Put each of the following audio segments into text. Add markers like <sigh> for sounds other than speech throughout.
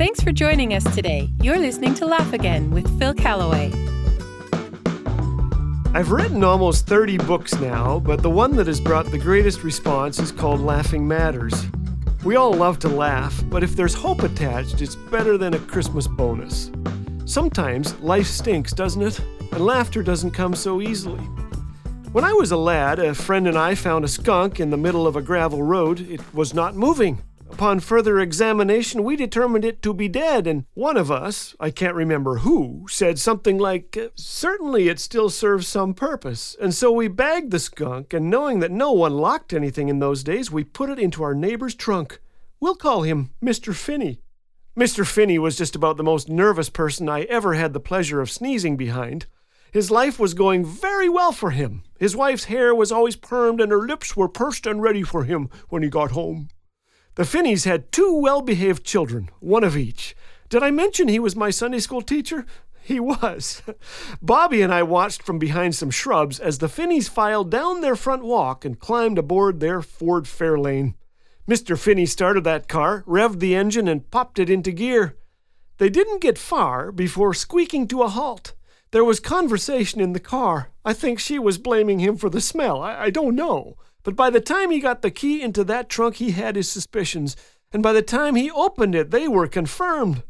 Thanks for joining us today. You're listening to Laugh Again with Phil Callaway. I've written almost 30 books now, but the one that has brought the greatest response is called Laughing Matters. We all love to laugh, but if there's hope attached, it's better than a Christmas bonus. Sometimes life stinks, doesn't it? And laughter doesn't come so easily. When I was a lad, a friend and I found a skunk in the middle of a gravel road. It was not moving. Upon further examination, we determined it to be dead, and one of us, I can't remember who, said something like, uh, Certainly it still serves some purpose. And so we bagged the skunk, and knowing that no one locked anything in those days, we put it into our neighbor's trunk. We'll call him Mr. Finney. Mr. Finney was just about the most nervous person I ever had the pleasure of sneezing behind. His life was going very well for him. His wife's hair was always permed and her lips were pursed and ready for him when he got home. The Finneys had two well behaved children, one of each. Did I mention he was my Sunday school teacher? He was. <laughs> Bobby and I watched from behind some shrubs as the Finneys filed down their front walk and climbed aboard their Ford Fairlane. Mr. Finney started that car, revved the engine, and popped it into gear. They didn't get far before squeaking to a halt. There was conversation in the car. I think she was blaming him for the smell. I, I, don't know. But by the time he got the key into that trunk, he had his suspicions. And by the time he opened it, they were confirmed.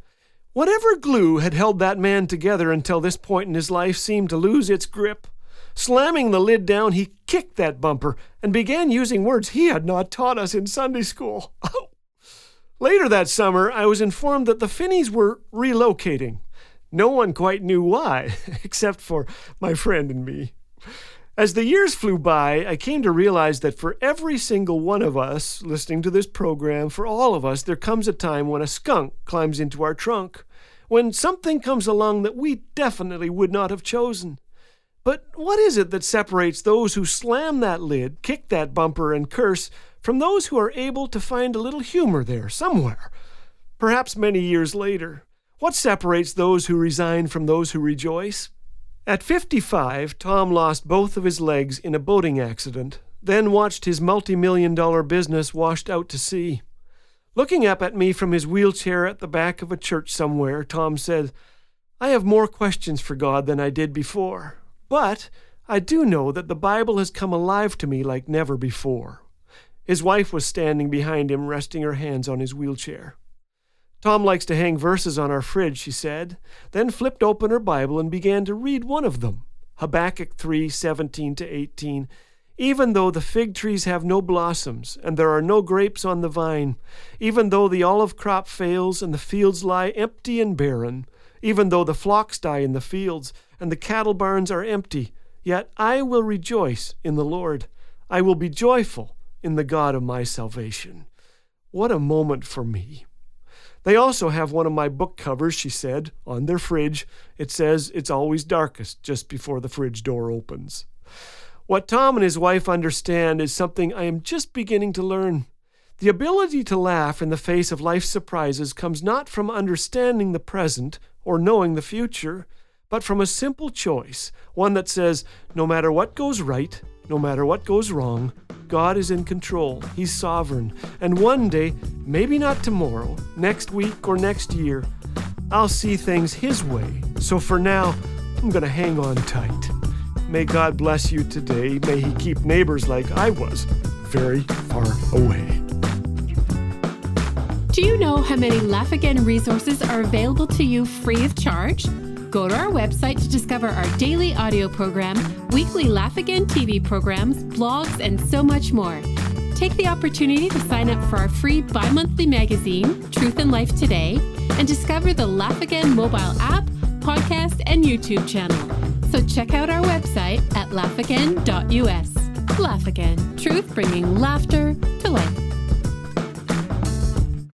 Whatever glue had held that man together until this point in his life seemed to lose its grip. Slamming the lid down, he kicked that bumper and began using words he had not taught us in Sunday school. <laughs> Oh. Later that summer, I was informed that the Finneys were relocating. No one quite knew why, <laughs> except for my friend and me. As the years flew by, I came to realize that for every single one of us listening to this program, for all of us, there comes a time when a skunk climbs into our trunk, when something comes along that we definitely would not have chosen. But what is it that separates those who slam that lid, kick that bumper, and curse from those who are able to find a little humor there somewhere, perhaps many years later? What separates those who resign from those who rejoice? At 55, Tom lost both of his legs in a boating accident, then watched his multi million dollar business washed out to sea. Looking up at me from his wheelchair at the back of a church somewhere, Tom said, I have more questions for God than I did before, but I do know that the Bible has come alive to me like never before. His wife was standing behind him, resting her hands on his wheelchair. Tom likes to hang verses on our fridge, she said, then flipped open her Bible and began to read one of them Habakkuk 3 17 to 18. Even though the fig trees have no blossoms, and there are no grapes on the vine, even though the olive crop fails, and the fields lie empty and barren, even though the flocks die in the fields, and the cattle barns are empty, yet I will rejoice in the Lord. I will be joyful in the God of my salvation. What a moment for me! They also have one of my book covers, she said, on their fridge. It says it's always darkest just before the fridge door opens. What Tom and his wife understand is something I am just beginning to learn. The ability to laugh in the face of life's surprises comes not from understanding the present or knowing the future, but from a simple choice, one that says, no matter what goes right, no matter what goes wrong, God is in control. He's sovereign. And one day, maybe not tomorrow, next week, or next year, I'll see things His way. So for now, I'm going to hang on tight. May God bless you today. May He keep neighbors like I was very far away. Do you know how many Laugh Again resources are available to you free of charge? Go to our website to discover our daily audio program, weekly Laugh Again TV programs, blogs, and so much more. Take the opportunity to sign up for our free bi monthly magazine, Truth and Life Today, and discover the Laugh Again mobile app, podcast, and YouTube channel. So check out our website at laughagain.us. Laugh Again, truth bringing laughter to life.